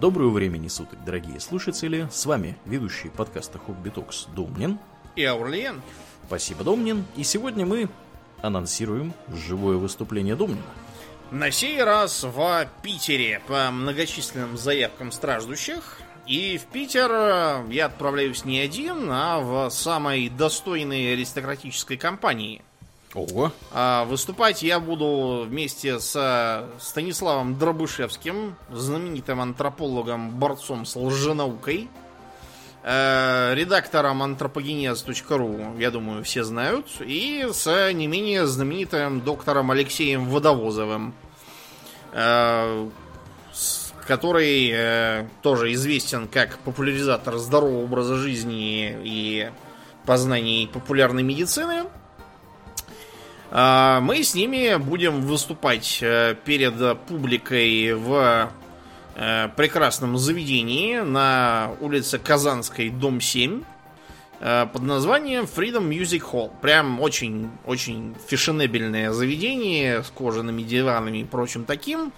Доброго времени суток, дорогие слушатели. С вами ведущий подкаста Хобби Токс Домнин. И Аурлиен. Спасибо, Домнин. И сегодня мы анонсируем живое выступление Домнина. На сей раз в Питере по многочисленным заявкам страждущих. И в Питер э, я отправляюсь не один, а в самой достойной аристократической компании. Ого. А выступать я буду вместе с Станиславом Дробышевским, знаменитым антропологом, борцом с лженаукой, э, редактором антропогенез.ру, я думаю, все знают, и с не менее знаменитым доктором Алексеем Водовозовым, э, который э, тоже известен как популяризатор здорового образа жизни и познаний популярной медицины. А, мы с ними будем выступать э, перед публикой в э, прекрасном заведении на улице Казанской, дом 7 э, под названием Freedom Music Hall. Прям очень-очень фешенебельное заведение с кожаными диванами и прочим таким.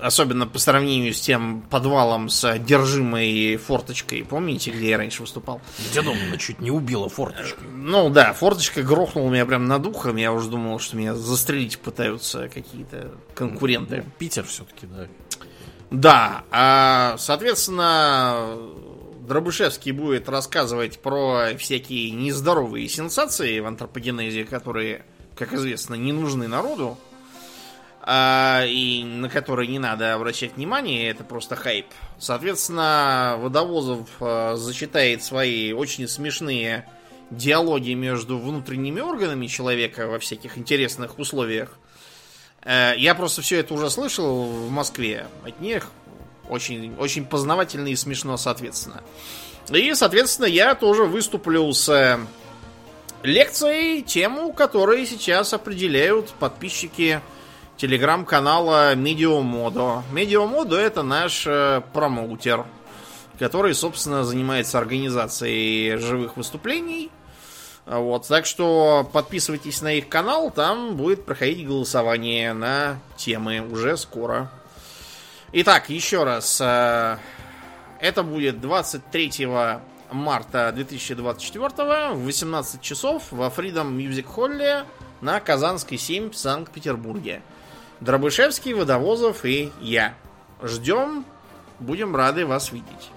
Особенно по сравнению с тем подвалом с одержимой форточкой. Помните, где я раньше выступал? Где Домнина чуть не убила форточкой. Ну да, форточка грохнула меня прям над ухом. Я уже думал, что меня застрелить пытаются какие-то конкуренты. Ну, Питер все-таки, да. Да, а, соответственно, Дробышевский будет рассказывать про всякие нездоровые сенсации в антропогенезе, которые, как известно, не нужны народу, а, и на которые не надо обращать внимание, это просто хайп. Соответственно, Водовозов а, зачитает свои очень смешные диалоги между внутренними органами человека во всяких интересных условиях. Э, Я просто все это уже слышал в Москве от них. Очень, очень познавательно и смешно, соответственно. И, соответственно, я тоже выступлю с лекцией, тему, которую сейчас определяют подписчики телеграм-канала Медиомодо. Медиомодо это наш э, промоутер, который, собственно, занимается организацией живых выступлений. Вот, так что подписывайтесь на их канал, там будет проходить голосование на темы уже скоро. Итак, еще раз, э, это будет 23 марта 2024 в 18 часов во Freedom Music Hall на Казанской 7 в Санкт-Петербурге. Дробышевский, Водовозов и я. Ждем, будем рады вас видеть.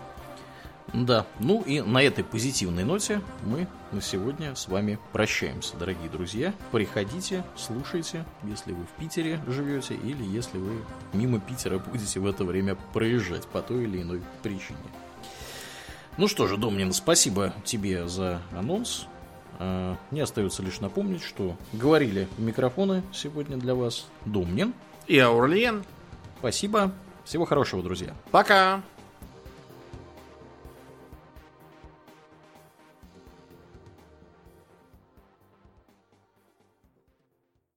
Да, ну и на этой позитивной ноте мы на сегодня с вами прощаемся, дорогие друзья. Приходите, слушайте, если вы в Питере живете или если вы мимо Питера будете в это время проезжать по той или иной причине. Ну что же, Домнин, спасибо тебе за анонс. А, Мне остается лишь напомнить, что говорили микрофоны сегодня для вас Домнин. И Аурлиен. Спасибо. Всего хорошего, друзья. Пока.